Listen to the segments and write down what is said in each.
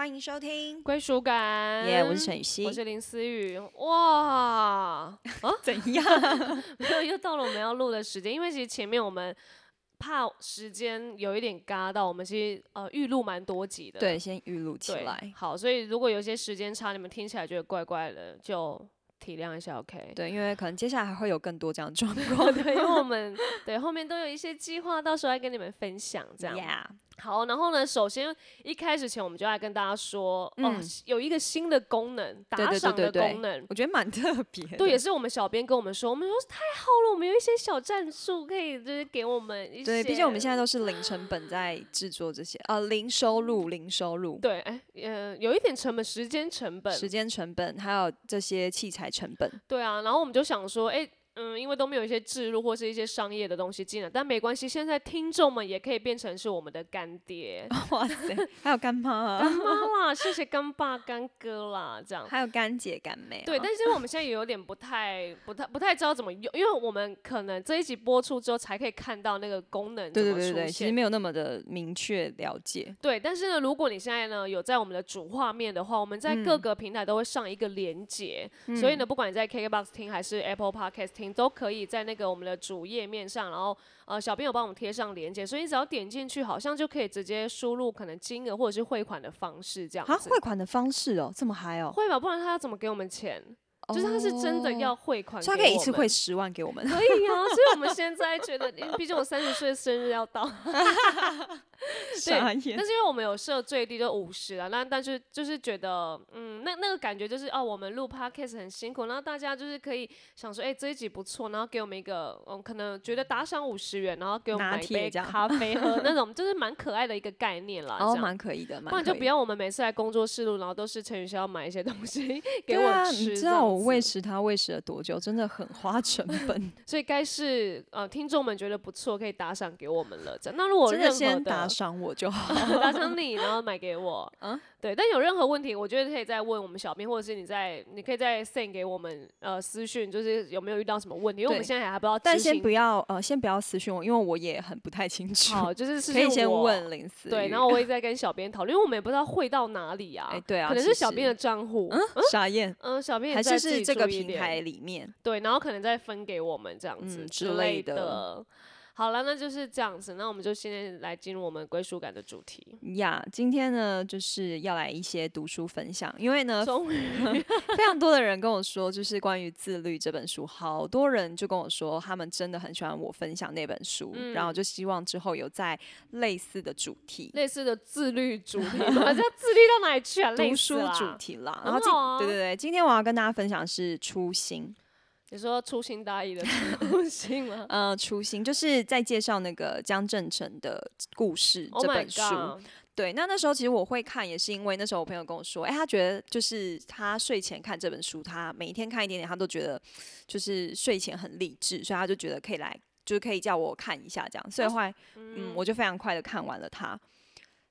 欢迎收听。归属感。耶我是陈雨欣我是林思雨。哇，怎样？没有，又到了我们要录的时间，因为其实前面我们怕时间有一点嘎到，我们其实呃预录蛮多集的。对，先预录起对来。好，所以如果有些时间差，你们听起来觉得怪怪的，就体谅一下，OK。对，因为可能接下来还会有更多这样的状况。对，因为我们对后面都有一些计划，到时候来跟你们分享，这样。Yeah，好，然后呢，首先一开始前我们就来跟大家说，哦嗯，有一个新的功能，打赏的功能。我觉得蛮特别的。对，也是我们小编跟我们说，我们说太好了，我们有一些小战术可以就是给我们一些。对，毕竟我们现在都是零成本在制作这些，呃，零收入，零收入，对，哎，呃，有一点成本，时间成本，时间成本还有这些器材成本。对啊，然后我们就想说，哎。嗯，因为都没有一些置入或是一些商业的东西进来，但没关系，现在听众们也可以变成是我们的干爹、哇塞，还有干妈干啊，妈啦，谢谢干爸干哥啦，这样。还有干姐干妹啊。对，但是我们现在也有点不太、不太、不太知道怎么用，因为我们可能这一集播出之后才可以看到那个功能怎么出对对对对，其实。没有那么的明确了解。对，但是呢，如果你现在呢有在我们的主画面的话，我们在各嗯个平台都会上一个连接，所以呢，不管你在 KKBOX 听还是 Apple Podcast 听，都可以在那个我们的主页面上，然后呃小编有帮我们贴上链接，所以你只要点进去，好像就可以直接输入可能金额或者是汇款的方式这样啊，子。汇款的方式哦，这么嗨哦，会吧？不然他要怎么给我们钱？就是他是真的要汇款他可以一次汇十万给我们。可以啊，所以我们 现在觉得，因为毕竟我三十岁生日要到，傻眼但是因为我们有设最低就五十啊，那但是就是觉得，嗯，那那个感觉就是哦，我们录 podcast 很辛苦，然后大家就是可以想说，哎、这一集不错，然后给我们一个，嗯，可能觉得打赏五十元，然后给我们拿买一杯咖啡喝 那种，就是蛮可爱的一个概念啦。哦，蛮可以的，不蛮可以的。然就不要我们每次来工作室录，然后都是陈宇轩要买一些东西给我对啊，吃，你知道我喂喂，食它喂食了多久？真的很花成 本。所以该是呃听众们觉得不错，可以打赏给我们了。那如果真的任何先打赏我就好。打赏你，然后买给我。嗯，对。但有任何问题，我觉得可以再问我们小编，或者是你在，你可以再 send 给我们呃私讯，就是有没有遇到什么问题？因为我们对现在还不知道但。先不要呃，先不要私讯我，因为我也很不太清楚。好，就是 私可以先问林思对，然后我也在跟小编讨论，因为我们也不知道会到哪里啊。哎对啊可能是小编的账户。嗯，傻燕，嗯，小编也还是是这个平台里面。对，然后可能再分给我们这样子嗯之之类的的。好了，那就是这样子。那我们就现在来进入我们归属感的主题。呀今天呢就是要来一些读书分享，因为呢终于，非常多的人跟我说，就是关于自律这本书，好多人就跟我说，他们真的很喜欢我分享那本书，嗯然后就希望之后有在类似的主题。类似的自律主题 嘛，这要自律到哪里去啊？类读书似啦主题啦，然后今、对对对，今天我要跟大家分享是初心，你说粗心大意的 粗心吗呃，粗心就是在介绍那个江正成的故事？Oh 这本书。对，那那时候其实我会看，也是因为那时候我朋友跟我说，哎、他觉得就是他睡前看这本书，他每一天看一点点，他都觉得就是睡前很励志，所以他就觉得可以来，就是可以叫我看一下这样，所以后来，嗯，我就非常快的看完了它。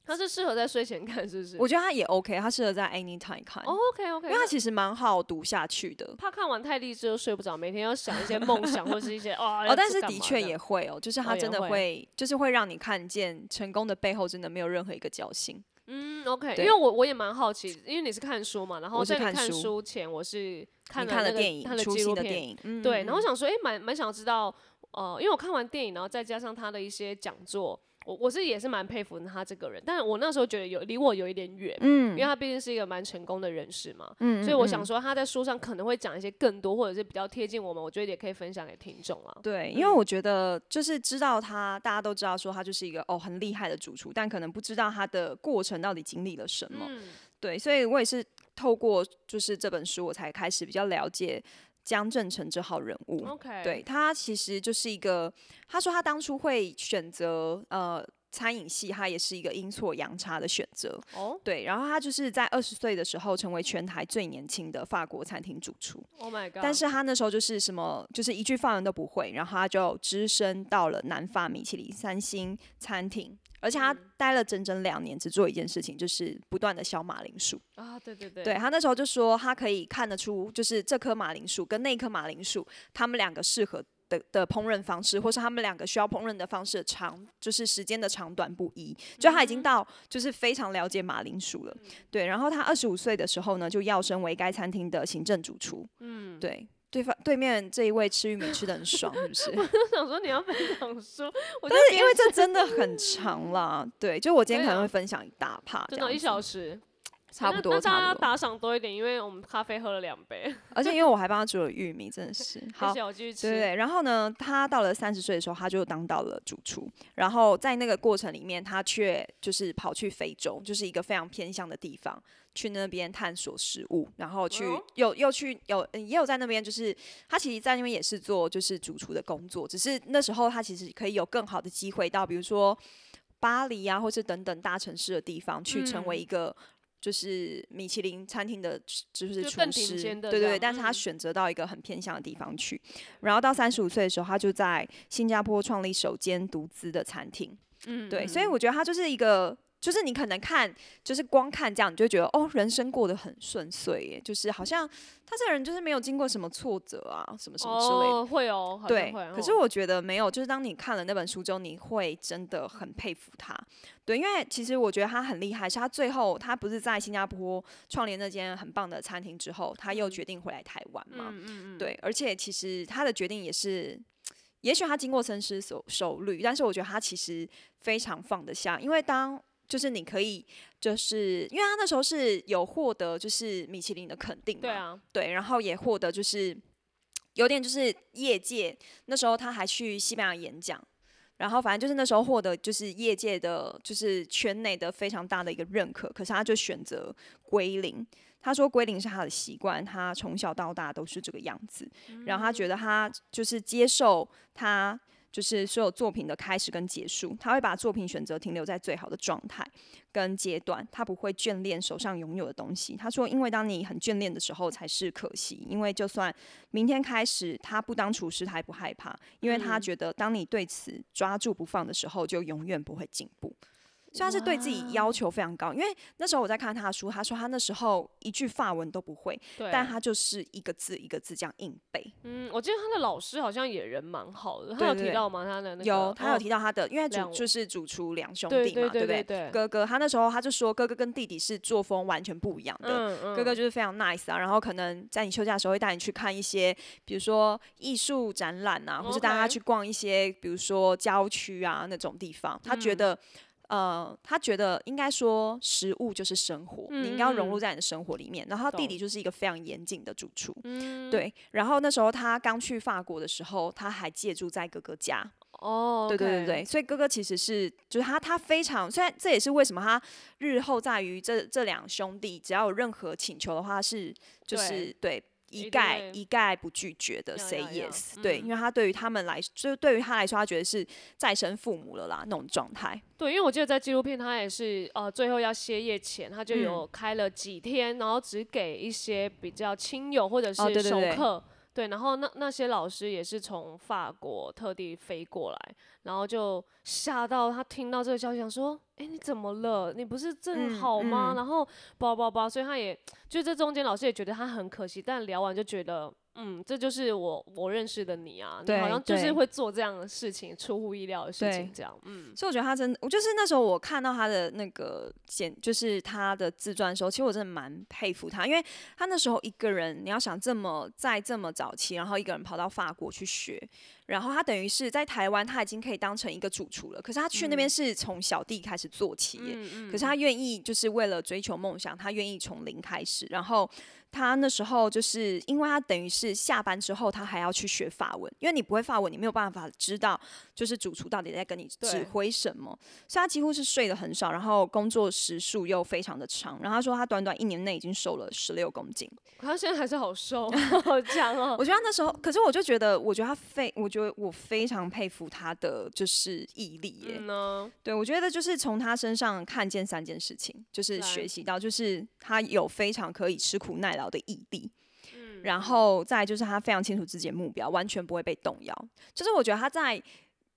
它是适合在睡前看，是不是？我觉得它也 OK，它适合在 anytime 看，哦 OK OK，因为它其实蛮好读下去的。怕看完太励志又睡不着，每天要想一些梦想或是一些 哦。哦，但是的确也会哦，就是它真的会会，就是会让你看见成功的背后真的没有任何一个侥幸。嗯 OK，因对为我我也蛮好奇，因为你是看书嘛，然后我在你看看书书前我是看了那个看了电影，看了初纪录片，的电影，嗯对，然后嗯我想说，哎，蛮蛮想知道，呃，因为我看完电影，然后再加上他的一些讲座，我我是也是蛮佩服他这个人，但是我那时候觉得有离我有一点远，嗯因为他毕竟是一个蛮成功的人士嘛，嗯所以我想说他在书上可能会讲一些更多，或者是比较贴近我们，我觉得也可以分享给听众啊。对，因为我觉得就是知道他，大家都知道说他就是一个哦很厉害的主厨，但可能不知道他的过程到底经历了什么。嗯，对，所以我也是透过就是这本书，我才开始比较了解江正成这号人物。OK，对他其实就是一个，他说他当初会选择呃餐饮系，他也是一个阴错阳差的选择。哦对，然后他就是在二十岁的时候成为全台最年轻的法国餐厅主厨。，Oh my god！但是他那时候就是什么，就是一句法文都不会，然后他就只身到了南法米其林三星餐厅，而且他待了整整两年，只做一件事情，就是不断的削马铃薯。啊，对对对，对他那时候就说，他可以看得出，就是这棵马铃薯跟那棵马铃薯，他们两个适合的的烹饪方式，或是他们两个需要烹饪的方式的长，就是时间的长短不一。就他已经到就是非常了解马铃薯了，对。然后他二十五岁的时候呢，就要升为该餐厅的行政主厨。嗯，对。对方对面这一位吃玉米吃的很爽，是不是？我想说你要分享说，但是因为这真的很长啦。对，就我今天可能会分享一大趴，真的，一小时。差不多，那大家打赏多一点，因为我们咖啡喝了两杯，而且因为我还帮他煮了玉米，真的是 好。我继续吃。对对。然后呢，他到了三十岁的时候，他就当到了主厨。然后在那个过程里面，他却就是跑去非洲，就是一个非常偏向的地方，去那边探索食物，然后去又又去有也有在那边，就是他其实，在那边也是做就是主厨的工作，只是那时候他其实可以有更好的机会到，比如说巴黎啊，或是等等大城市的地方，去成为一个。就是米其林餐厅的，就是厨师，对对对，但是他选择到一个很偏向的地方去，然后到三十五岁的时候，他就在新加坡创立首间独资的餐厅，嗯，对，所以我觉得他就是一个。就是你可能看，就是光看这样，你就觉得哦，人生过得很顺遂耶。就是好像他这个人就是没有经过什么挫折啊，什么什么之类的。会哦，对。可是我觉得没有，就是当你看了那本书之后，你会真的很佩服他。对，因为其实我觉得他很厉害，是他最后他不是在新加坡创立那间很棒的餐厅之后，他又决定回来台湾嘛。嗯嗯嗯。对，而且其实他的决定也是，也许他经过深思熟熟虑，但是我觉得他其实非常放得下，因为当。就是你可以，就是因为他那时候是有获得就是米其林的肯定嘛，对啊，对，然后也获得就是有点就是业界那时候他还去西班牙演讲，然后反正就是那时候获得就是业界的就是圈内的非常大的一个认可，可是他就选择归零，他说归零是他的习惯，他从小到大都是这个样子，然后他觉。得他就是接受他。就是所有作品的开始跟结束，他会把作品选择停留在最好的状态跟阶段，他不会眷恋手上拥有的东西。他说，因为当你很眷恋的时候才是可惜，因为就算明天开始他不当厨师，他也不害怕，因为他觉得当你对此抓住不放的时候，就永远不会进步。所以他是对自己要求非常高，因为那时候我在看他的书，他说他那时候一句法文都不会，但他就是一个字一个字这样硬背。嗯，我记得他的老师好像也人蛮好的，他有提到吗？他的那个有，他有提到他的，因为主就是主厨两兄弟嘛，对不对？哥哥他那时候他就说，哥哥跟弟弟是作风完全不一样的。哥哥就是非常 nice 啊，然后可能在你休假的时候会带你去看一些，比如说艺术展览啊，或是带他去逛一些，比如说郊区啊那种地方。他觉得。呃，他觉得应该说食物就是生活，你应该要融入在你的生活里面。然后弟弟就是一个非常严谨的主厨，对。然后那时候他刚去法国的时候，他还借住在哥哥家。哦，对对对对，所以哥哥其实是就是他他非常，虽然这也是为什么他日后在于这这两兄弟只要有任何请求的话是就是对。一概一概不拒绝的 say yes，对，因为他对于他们来，就是对于他来说，他觉得是再生父母了啦那种状态。对，因为我记得在纪录片，他也是呃，最后要歇业前，他就有开了几天，然后只给一些比较亲友或者是熟客。对，然后那那些老师也是从法国特地飞过来，然后就吓到他听到这个消息，想说：“哎，你怎么了？你不是正好吗？”然后叭叭叭，所以他也就这中间，老师也觉得他很可惜，但聊完就觉得。嗯，这就是我我认识的你啊，你好像就是会做这样的事情，出乎意料的事情，这样。嗯，所以我觉得他真，我就是那时候我看到他的那个简，就是他的自传的时候，其实我真的蛮佩服他，因为他那时候一个人，你要想这么在这么早期，然后一个人跑到法国去学。然后他等于是在台湾，他已经可以当成一个主厨了。可是他去那边是从小弟开始做起，可是他愿意就是为了追求梦想，他愿意从零开始。然后他那时候就是因为他等于是下班之后，他还要去学法文，因为你不会法文，你没有办法知道就是主厨到底在跟你指挥什么。所以他几乎是睡得很少，然后工作时数又非常的长。然后他说他短短一年内已经瘦了十六公斤，他现在还是好瘦，好强哦。我觉得那时候，可是我就觉得，我觉得他非我觉。我非常佩服他的就是毅力耶，对我觉得就是从他身上看见三件事情，就是学习到就是他有非常可以吃苦耐劳的毅力，嗯，然后再就是他非常清楚自己的目标，完全不会被动摇。就是我觉得他在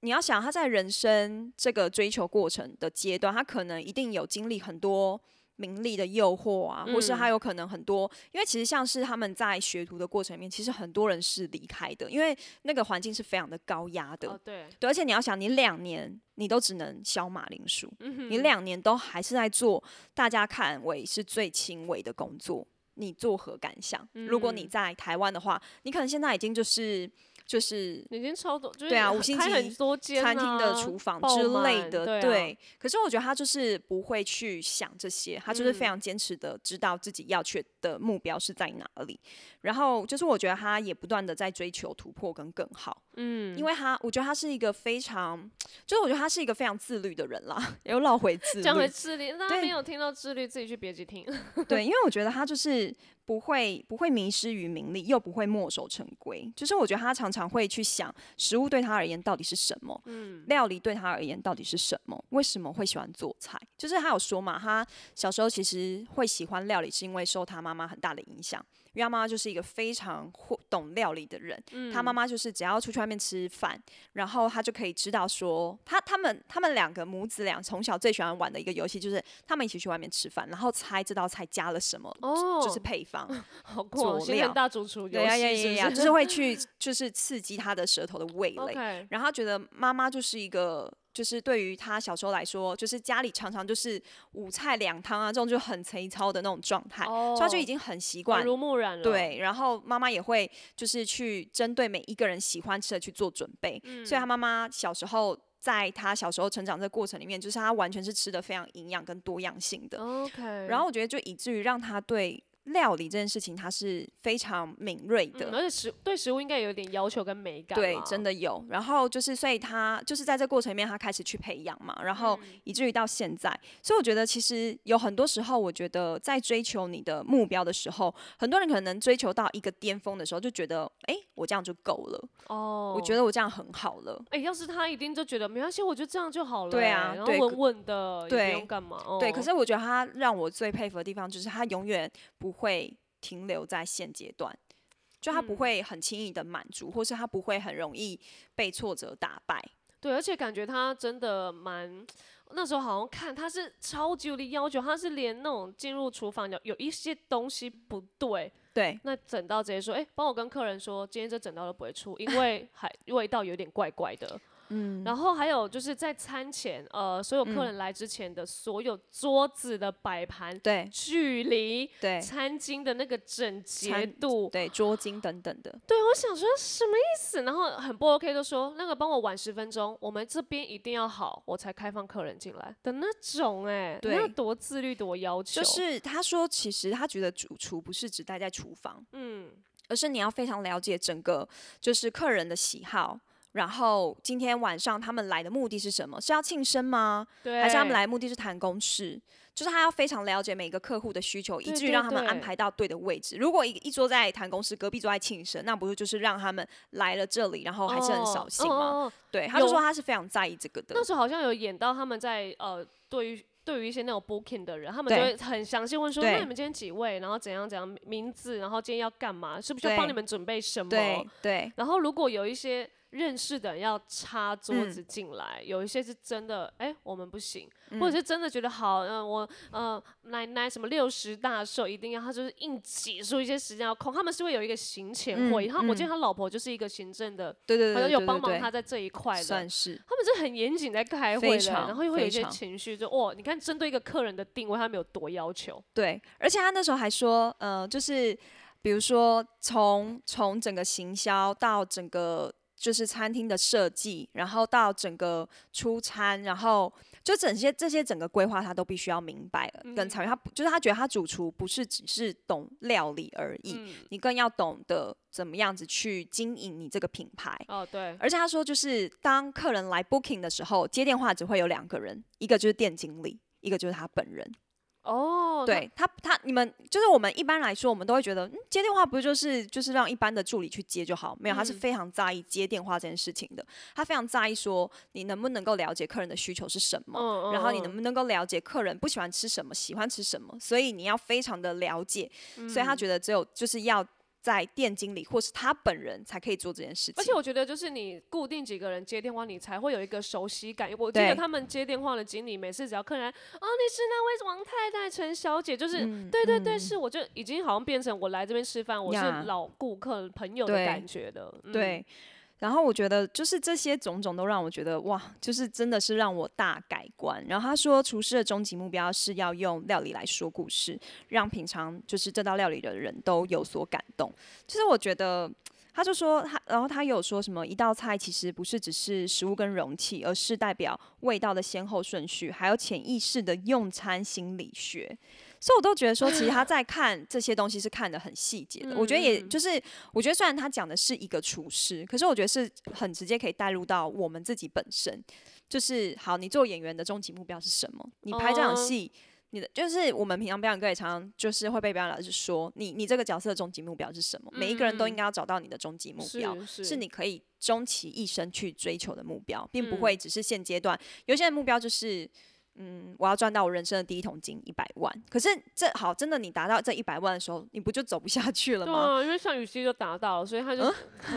你要想他在人生这个追求过程的阶段，他可能一定有经历很多名利的诱惑啊，或是他有可能很多，因为其实像是他们在学徒的过程里面，其实很多人是离开的，因为那个环境是非常的高压的。哦，对，对，而且你要想，你两年你都只能削马铃薯，你两年都还是在做大家看为是最轻微的工作，你作何感想？如果你在台湾的话，你可能现在已经就是。就是已经超多，对啊，五星级很多间餐厅的厨房之类的，对啊对。可是我觉得他就是不会去想这些，他就是非常坚持的，知道自己要去的目标是在哪里。然后就是我觉得他也不断的在追求突破跟更好，嗯，因为他我觉得他是一个非常，就是我觉得他是一个非常自律的人啦，又绕回自律，讲回自律，大家对没有听到自律，自己去别集听。对，因为我觉得他就是不会不会迷失于名利，又不会墨守成规。就是我觉得他常常会去想，食物对他而言到底是什么？嗯，料理对他而言到底是什么？为什么会喜欢做菜？就是他有说嘛，他小时候其实会喜欢料理，是因为受他妈妈很大的影响。因为他妈妈就是一个非常会懂料理的人，他妈妈就是只要出去外面吃饭，然后他就可以知道说，他他们他们两个母子俩从小最喜欢玩的一个游戏就是他们一起去外面吃饭，然后猜这道菜加了什么，哦就是配方。好酷哦，佐料新人大主厨游对呀呀戏就是会去 就是刺激他的舌头的味蕾。然后他觉得妈妈就是一个，就是对于他小时候来说，就是家里常常就是五菜两汤啊，这种就很粗糙的那种状态，哦所以他就已经很习惯耳。濡目染了。，对，然后妈妈也会就是去针对每一个人喜欢吃的去做准备，嗯所以他妈妈小时候在他小时候成长这个过程里面，就是他完全是吃的非常营养跟多样性的。OK，然后我觉得就以至于让他对料理这件事情他是非常敏锐的。嗯，而且食对食物应该有点要求跟美感。对，真的有。然后就是，所以他就是在这过程里面，他开始去培养嘛，然后以至于到现在。所以我觉得，其实有很多时候，我觉得在追求你的目标的时候，很多人可能追求到一个巅峰的时候，就觉得，哎，我这样就够了，哦，我觉得我这样很好了。哎、要是他一定就觉得没关系，我就这样就好了、对啊哎然后稳稳的，对不用干嘛。哦、对，可是我觉得他让我最佩服的地方，就是他永远不会停留在现阶段。就他不嗯会很轻易的满足，或是他不会很容易被挫折打败。对，而且感觉他真的蛮，那时候好像看他是超级有力要求，他是连那种进入厨房有有一些东西不对，对，那整道直接说，哎、帮我跟客人说，今天这整道都不会出，因为还味道有点怪怪的。嗯，然后还有就是在餐前，呃，所有嗯客人来之前的所有桌子的摆盘、对，距离、对，餐巾的那个整洁度，对，桌巾等等的。对，我想说什么意思？然后很不 OK，就说那个帮我晚十分钟，我们这边一定要好，我才开放客人进来。的那种、哎，对。那多自律，多要求，就是他说，其实他觉得主厨不是只待在厨房，嗯，而是你要非常了解整个就是客人的喜好。然后今天晚上他们来的目的是什么？是要庆生吗？对，还是他们来的目的是谈公事？就是他要非常了解每个客户的需求，以至于让他们安排到对的位置。如果一一桌在谈公事，隔壁桌在庆生，那不是就是让他们来了这里，然后还是很扫兴吗？哦哦哦对，他就说他是非常在意这个的那。时候好像有演到他们在呃，对于对于一些那种 booking 的人，他们就会很详细问说，对那你们今天几位，然后怎样怎样名字，然后今天要干嘛，是不是就帮你们准备什么？对对然后如果有一些认识的人要插桌嗯。子进来，有一些是真的，哎，我们不行，嗯。或者是真的觉得好，嗯、我呃奶奶什么六十大寿一定要，他就是硬挤出一些时间要空，他们是会有一个行前会议，嗯我记嗯。得他老婆就是一个行政的，对对对对，好像有帮忙他在这一块的，算是。他们是很严谨在开会的，然后又会有一些情绪，就哦，你看针对一个客人的定位，他们有多要求，对，而且他那时候还说，呃，就是比如说从从整个行销到整个就是餐厅的设计，然后到整个出餐，然后就整些这些整个规划，他都必须要明白跟参与。他就是他觉得他主厨不是只是懂料理而已，嗯，你更要懂得怎么样子去经营你这个品牌。哦对，而且他说，就是当客人来 booking 的时候，接电话只会有两个人，一个就是店经理，一个就是他本人。哦，对他，他你们就是我们一般来说，我们都会觉得，嗯，接电话不就是就是让一般的助理去接就好？没有，他是嗯非常在意接电话这件事情的。他非常在意说你能不能够了解客人的需求是什么，然后你嗯能不能够了解客人不喜欢吃什么，喜欢吃什么，所以你要非常的了解。所以他觉得只有就是要在店经理或是他本人才可以做这件事情。而且我觉得，就是你固定几个人接电话，你才会有一个熟悉感。我记得他们接电话的经理，每次只要客人，哦，你是那位王太太陈小姐，就是、嗯对对对，是我就已经好像变成我来这边吃饭，我是老顾客朋友的感觉的。嗯、对，然后我觉得就是这些种种都让我觉得哇，就是真的是让我大改观。然后他说，厨师的终极目标是要用料理来说故事，让品尝就是这道料理的人都有所感动。就是我觉得。他就说他，然后他有说什么一道菜其实不是只是食物跟容器，而是代表味道的先后顺序，还有潜意识的用餐心理学。所以我都觉得说，其实他在看这些东西是看的很细节的。我觉得也嗯就是，我觉得虽然他讲的是一个厨师，可是我觉得是很直接可以带入到我们自己本身。就是好，你做演员的终极目标是什么？你拍这场哦戏。你的就是我们平常表演课也常常就是会被表演老师说，你你这个角色的终极目标是什么？每一个人都应该要找到你的终极目标，是是是你可以终其一生去追求的目标，并不嗯会只是现阶段。有些人目标就是，嗯，我要赚到我人生的第一桶金一百万。可是这好，真的你达到这一百万的时候，你不就走不下去了吗？对啊，因为像雨熙就达到了，所以他就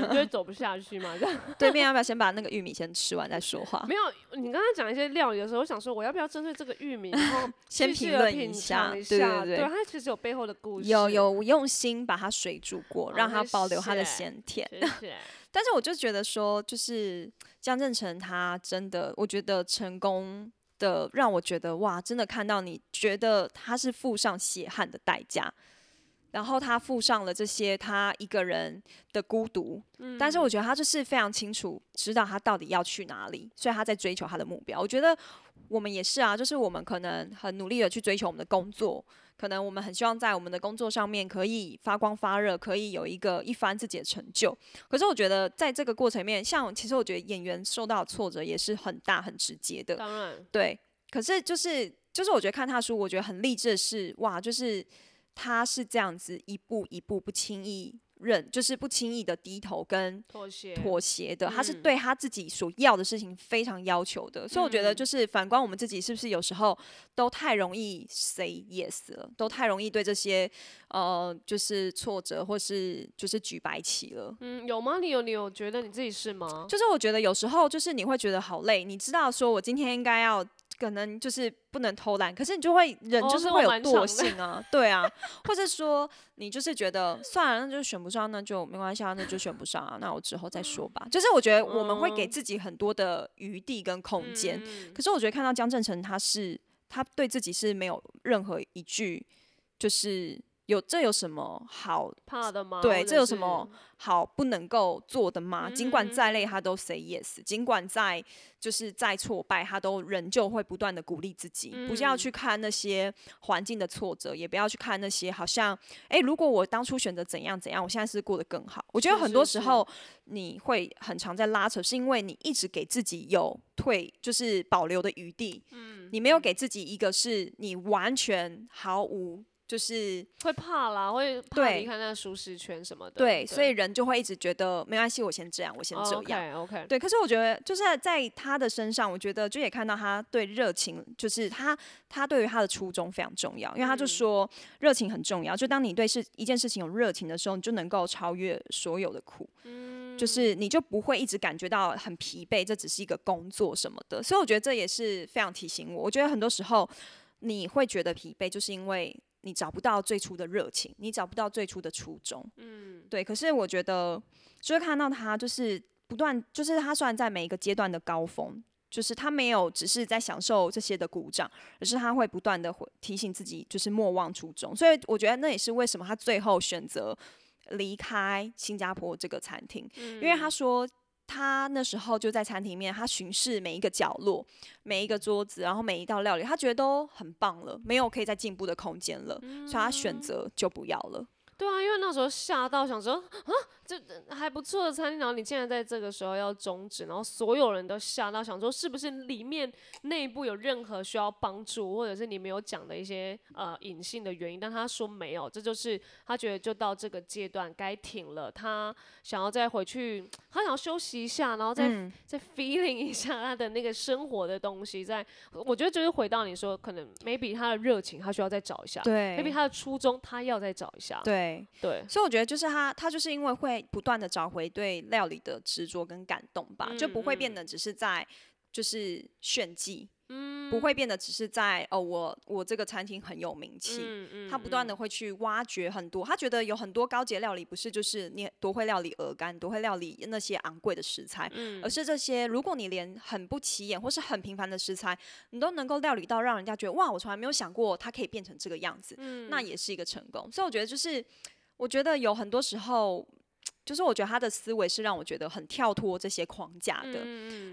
就会走不下去嘛。这样 对面要不要先把那个玉米先吃完再说话？没有，你刚刚讲一些料理的时候，我想说我要不要针对这个玉米，然后 先评论一下对下对对它其实有背后的故事。有有用心把它水煮过，让它保留它的谢咸甜。谢谢。但是我就觉得说，就是江正成他真的，我觉得成功的让我觉得哇，真的看到你觉得他是付上血汗的代价，然后他附上了这些他一个人的孤独，嗯但是我觉得他就是非常清楚知道他到底要去哪里，所以他在追求他的目标。我觉得我们也是啊，就是我们可能很努力的去追求我们的工作，可能我们很希望在我们的工作上面可以发光发热，可以有一个一番自己的成就。可是我觉得在这个过程里面，像其实我觉得演员受到挫折也是很大很直接的，当然，对。可是就是就是我觉得看他书，我觉得很励志的是，哇，就是他是这样子一步一步不轻易认，就是不轻易的低头跟妥协。妥协的，他是嗯对他自己所要的事情非常要求的，所以我觉得嗯就是反观我们自己，是不是有时候都太容易 say yes 了，都太容易对这些呃就是挫折或是就是举白旗了。嗯，有吗？你有你有觉得你自己是吗？就是我觉得有时候就是你会觉得好累，你知道说我今天应该要可能就是不能偷懒，可是你就会人哦就是会有惰性啊，对啊，或者说你就是觉得算了，那就选不上，那就没关系啊，那就选不上啊，那我之后再说吧。就是我觉得我们会给嗯。自己很多的余地跟空间，嗯。可是我觉得看到江正成他是他对自己是没有任何一句就是有这有什么好怕的吗？对，这有什么好不能够做的吗？尽管再累，嗯他都 say yes；尽管再就是再挫败，他都仍旧会不断的鼓励自己，不是要嗯去看那些环境的挫折，也不要去看那些好像，诶，如果我当初选择怎样怎样，我现在是过得更好。我觉得很多时候你会很常在拉扯，是因为你一直给自己有退，就是保留的余地，嗯你没有给自己一个是你完全毫无。就是会怕啦，会怕离开那个舒适圈什么的。对，所以人就会一直觉得没关系，我先这样，我先这样。OK OK，对，可是我觉得就是在他的身上，我觉得就也看到他对热情，就是他他对于他的初衷非常重要，因为他就嗯说热情很重要。就当你对事一件事情有热情的时候，你就能够超越所有的苦，嗯就是你就不会一直感觉到很疲惫，这只是一个工作什么的。所以我觉得这也是非常提醒我。我觉得很多时候你会觉得疲惫，就是因为你找不到最初的热情，你找不到最初的初衷。嗯，对，可是我觉得，就会看到他，就是不断，就是他虽然在每一个阶段的高峰，就是他没有只是在享受这些的鼓掌，而是他会不断的提醒自己，就是莫忘初衷。所以我觉得那也是为什么他最后选择离开新加坡这个餐厅，因为他说。他那时候就在餐厅里面，他巡视每一个角落、每一个桌子，然后每一道料理，他觉得都很棒了，没有可以再进步的空间了，所以他选择就不要了。对啊，因为那时候吓到想说啊，这还不错的餐厅，然后你竟然在这个时候要终止，然后所有人都吓到，想说是不是里面内部有任何需要帮助，或者是你没有讲的一些呃隐性的原因？但他说没有，这就是他觉得就到这个阶段该停了，他想要再回去，他想要休息一下，然后再再 feeling 一下他的那个生活的东西。在我觉得就是回到你说，可能 maybe 他的热情他需要再找一下，对，maybe 他的初衷他要再找一下，对对，所以我觉得就是他，他就是因为会不断的找回对料理的执着跟感动吧，就不会变得只是在就是炫技，嗯，不会变得只是在哦，我我这个餐厅很有名气，嗯嗯，他不断的会去挖掘很多，他觉得有很多高级料理不是就是你多会料理鹅肝，多会料理那些昂贵的食材，嗯，而是这些如果你连很不起眼或是很平凡的食材，你都能够料理到让人家觉得哇，我从来没有想过它可以变成这个样子，嗯，那也是一个成功。所以我觉得就是，我觉得有很多时候。就是我觉得他的思维是让我觉得很跳脱这些框架的，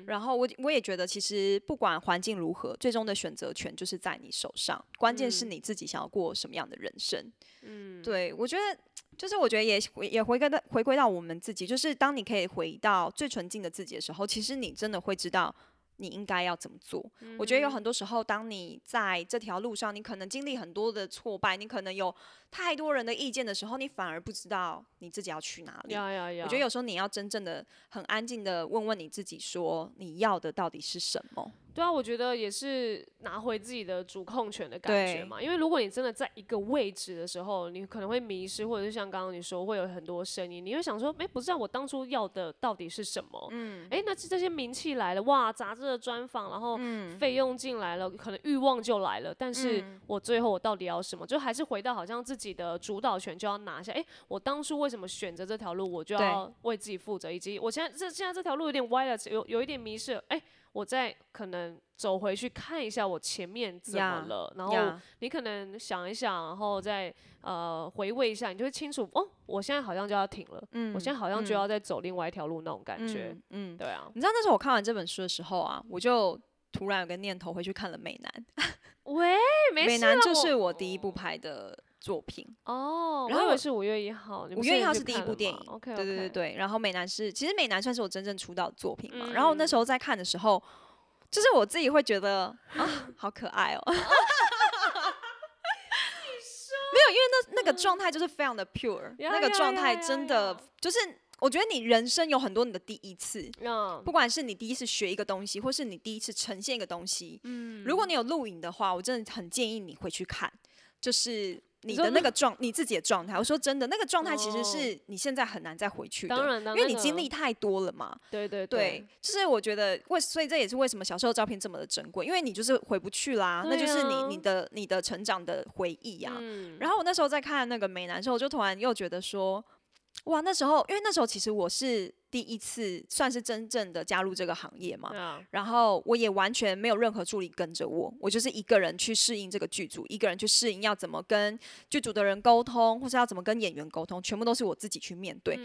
然后我我也觉得其实不管环境如何，最终的选择权就是在你手上，关键是你自己想要过什么样的人生。嗯，对我觉得就是我觉得也也回归到回归到我们自己，就是当你可以回到最纯净的自己的时候，其实你真的会知道。你应该要怎么做？我觉得有很多时候，当你在这条路上，你可能经历很多的挫败，你可能有太多人的意见的时候，你反而不知道你自己要去哪里。我觉得有时候你要真正的、很安静的问问你自己，说你要的到底是什么。对啊，我觉得也是拿回自己的主控权的感觉嘛。因为如果你真的在一个位置的时候，你可能会迷失，或者是像刚刚你说，会有很多声音，你会想说，哎，不知道我当初要的到底是什么？嗯，哎，那这些名气来了，哇，杂志的专访，然后费用进来了，可能欲望就来了。但是我最后我到底要什么？就还是回到好像自己的主导权就要拿下。哎，我当初为什么选择这条路，我就要为自己负责，以及我现在这现在这条路有点歪了，有有一点迷失，哎。我再可能走回去看一下我前面怎么了，然后你可能想一想，然后再呃回味一下，你就会清楚哦，我现在好像就要停了，嗯，我现在好像就要再走另外一条路那种感觉，嗯，对啊。你知道那时候我看完这本书的时候啊，我就突然有个念头回去看了《美男》，喂，美男就是我第一部拍的。作品哦，然后是五月一号，五月一号是第一部电影，OK，对对对对。然后美男是，其实美男算是我真正出道的作品嘛。然后那时候在看的时候，就是我自己会觉得啊，好可爱哦。没有，因为那那个状态就是非常的 pure，那个状态真的就是，我觉得你人生有很多你的第一次，不管是你第一次学一个东西，或是你第一次呈现一个东西，嗯，如果你有录影的话，我真的很建议你回去看，就是。你的那个状，你自己的状态，我说真的，那个状态其实是你现在很难再回去的，因为你经历太多了嘛。对对对，就是我觉得为，所以这也是为什么小时候照片这么的珍贵，因为你就是回不去啦，那就是你你的你的成长的回忆呀。然后我那时候在看那个美男的时候，我就突然又觉得说。哇，那时候因为那时候其实我是第一次算是真正的加入这个行业嘛，然后我也完全没有任何助理跟着我，我就是一个人去适应这个剧组，一个人去适应要怎么跟剧组的人沟通，或是要怎么跟演员沟通，全部都是我自己去面对。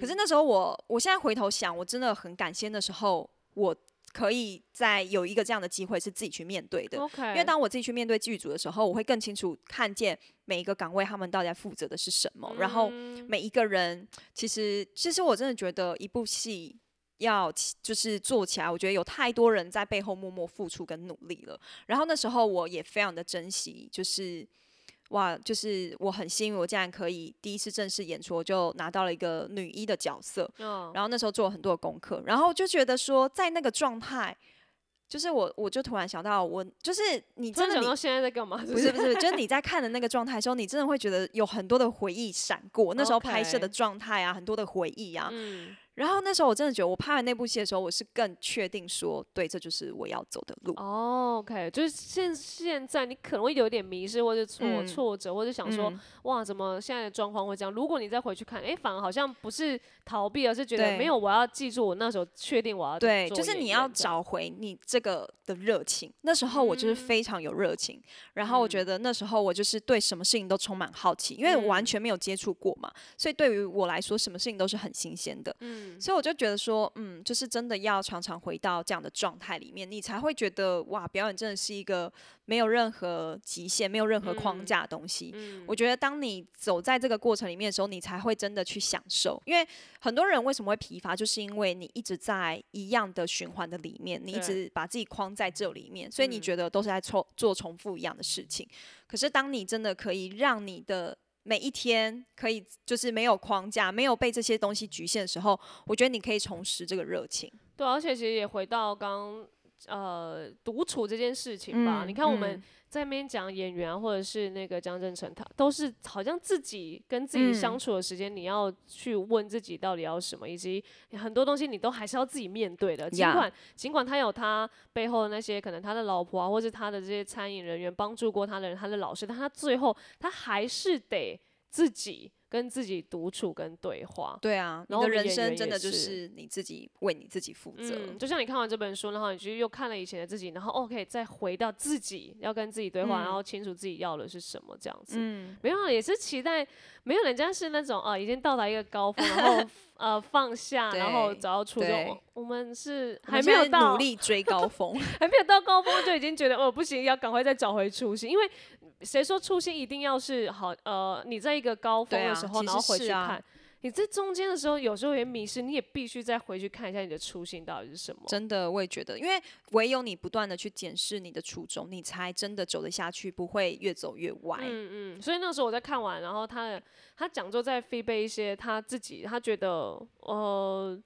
可是那时候我，我现在回头想，我真的很感谢那时候我。可以在有一个这样的机会是自己去面对的，因为当我自己去面对剧组的时候，我会更清楚看见每一个岗位他们到底负责的是什么，然后每一个人其实其实我真的觉得一部戏要就是做起来，我觉得有太多人在背后默默付出跟努力了，然后那时候我也非常的珍惜，就是。哇，就是我很幸运，我竟然可以第一次正式演出，我就拿到了一个女一的角色。嗯，然后那时候做了很多的功课，然后就觉得说，在那个状态，就是我，我就突然想到，我就是你真的，你现在在干嘛？不是不是，就是你在看的那个状态时候，你真的会觉得有很多的回忆闪过，那时候拍摄的状态啊，很多的回忆啊。嗯。然后那时候我真的觉得，我拍完那部戏的时候，我是更确定说，对，这就是我要走的路。哦，OK，就是现现在你可能会有点迷失，或者挫挫折，或者想说，哇，怎么现在的状况会这样？如果你再回去看，哎，反而好像不是逃避，而是觉得没有，我要记住我那时候确定我要对，就是你要找回你这个的热情。那时候我就是非常有热情，然后我觉得那时候我就是对什么事情都充满好奇，因为完全没有接触过嘛，所以对于我来说，什么事情都是很新鲜的。嗯。嗯，所以我就觉得说，嗯，就是真的要常常回到这样的状态里面，你才会觉得哇，表演真的是一个没有任何极限、没有任何框架的东西。我觉得当你走在这个过程里面的时候，你才会真的去享受。因为很多人为什么会疲乏，就是因为你一直在一样的循环的里面，你一直把自己框在这里面，所以你觉得都是在重做重复一样的事情。可是当你真的可以让你的每一天可以就是没有框架，没有被这些东西局限的时候，我觉得你可以重拾这个热情。对，而且其实也回到刚呃独处这件事情吧。你看我们在那边讲演员或者是那个江振成，他都是好像自己跟自己相处的时间，你要去问自己到底要什么，以及很多东西你都还是要自己面对的。尽管尽管他有他背后的那些可能他的老婆啊，或是他的这些餐饮人员帮助过他的人，他的老师，但他最后他还是得。自己跟自己独处跟对话，对啊，然后人生真的就是你自己为你自己负责。嗯，就像你看完这本书，然后你就又看了以前的自己，然后 OK 再回到自己，要跟自己对话，然后清楚自己要的是什么，这样子。嗯，没有，也是期待，没有人家是那种啊，已经到达一个高峰，然后 呃放下，然后找到初衷。我们是还没有到努力追高峰，还没有到高峰就已经觉得哦不行，要赶快再找回初心，因为。谁说初心一定要是好？呃，你在一个高峰的时候，然后回去看，你在中间的时候，有时候也迷失，你也必须再回去看一下你的初心到底是什么。真的，我也觉得，因为唯有你不断的去检视你的初衷，你才真的走得下去，不会越走越歪。嗯嗯。所以那时候我在看完，然后他的他讲座在飞背一些他自己，他觉得呃。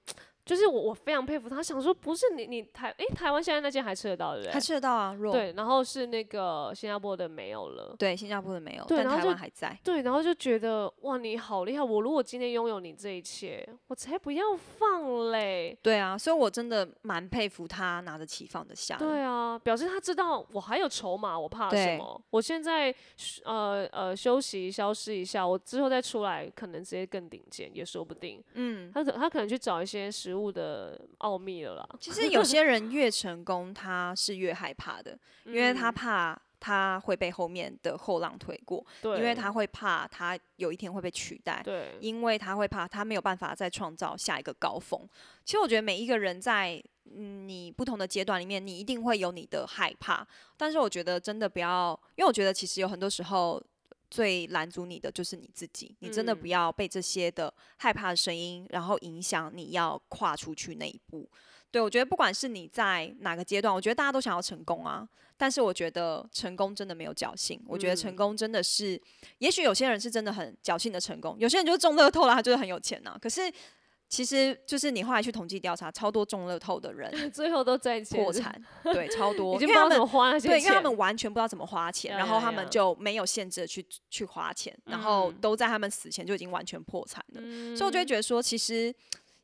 就是我，我非常佩服他。想说，不是你，你台哎，台湾现在那间还吃得到，对不对？还吃得到啊，肉对。然后是那个新加坡的没有了，对，新加坡的没有，但台湾还在。对，然后就觉得哇，你好厉害！我如果今天拥有你这一切，我才不要放嘞。对啊，所以我真的蛮佩服他拿得起放得下。对啊，表示他知道我还有筹码，我怕什么？我现在呃呃休息消失一下，我之后再出来，可能直接更顶尖也说不定。嗯，他可他可能去找一些食物。物的奥秘了啦。其实有些人越成功，他是越害怕的，因为他怕他会被后面的后浪推过，因为他会怕他有一天会被取代，对，因为他会怕他没有办法再创造下一个高峰。其实我觉得每一个人在你不同的阶段里面，你一定会有你的害怕，但是我觉得真的不要，因为我觉得其实有很多时候。最拦阻你的就是你自己，你真的不要被这些的害怕的声音，然后影响你要跨出去那一步。对我觉得，不管是你在哪个阶段，我觉得大家都想要成功啊。但是我觉得成功真的没有侥幸，我觉得成功真的是，也许有些人是真的很侥幸的成功，有些人就是中乐透了，他就是很有钱呐。可是。其实就是你后来去统计调查，超多中乐透的人 最后都在破产，对，超多，因为他们花那些钱，对，因为他们完全不知道怎么花钱，然后他们就没有限制的去去花钱，然后都在他们死前就已经完全破产了。所以我就会觉得说，其实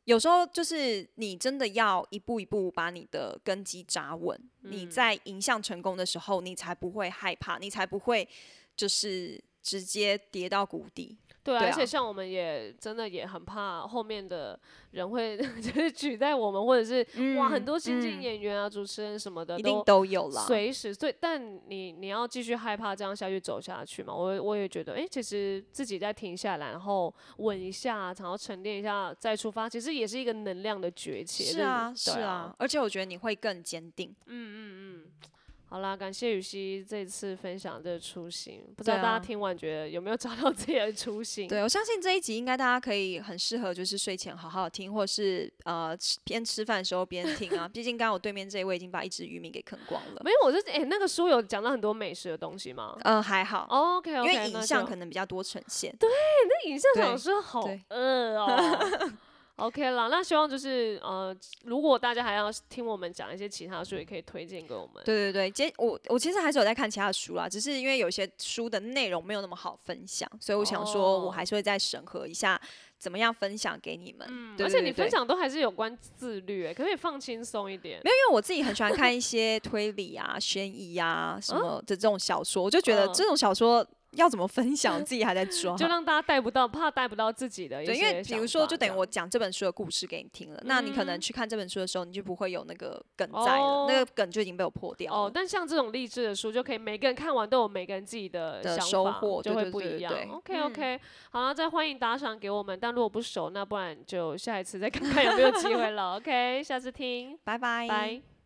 有时候就是你真的要一步一步把你的根基扎稳，你在迎向成功的时候，你才不会害怕，你才不会就是直接跌到谷底。对，而且像我们也真的也很怕后面的人会 就是取代我们，或者是哇很多新晋演员啊、主持人什么的，一定都有了。随时，对，但你你要继续害怕这样下去走下去嘛？我我也觉得，哎，其实自己再停下来，然后稳一下，然后沉淀一下再出发，其实也是一个能量的崛起。是啊，是啊，而且我觉得你会更坚定。嗯嗯嗯。好啦，感谢雨熙这次分享这个初心，不知道大家听完觉得有没有找到 自己的初心？对我相信这一集应该大家可以很适合，就是睡前好好听，或是呃边吃饭的时候边听啊。毕竟刚刚我对面这一位已经把一只渔民给啃光了。没有，我是哎，那个书有讲到很多美食的东西吗？嗯，还好。OK OK，因为影像可能比较多呈现。对，那影像想说好饿哦。OK 啦，那希望就是呃，如果大家还要听我们讲一些其他书，也可以推荐给我们。对对对，接我我其实还是有在看其他的书啦，只是因为有些书的内容没有那么好分享，所以我想说我还是会再审核一下怎么样分享给你们。嗯，而且你分享都还是有关自律，可以放轻松一点。没有，因为我自己很喜欢看一些推理啊、悬疑啊什么的这种小说，我就觉得这种小说。要怎么分享，自己还在抓。就让大家带不到，怕带不到自己的对，因为比如说，就等于我讲这本书的故事给你听了，那你可能嗯去看这本书的时候，你就不会有那个梗在了，那个梗就已经被我破掉了。哦，但像这种励志的书，就可以每个人看完都有每个人自己的收获就会不一样对。OK OK，好了，再欢迎打赏给我们，但如果不熟，那不然就下一次再看看有没有机会了。OK，下次听，拜拜，拜。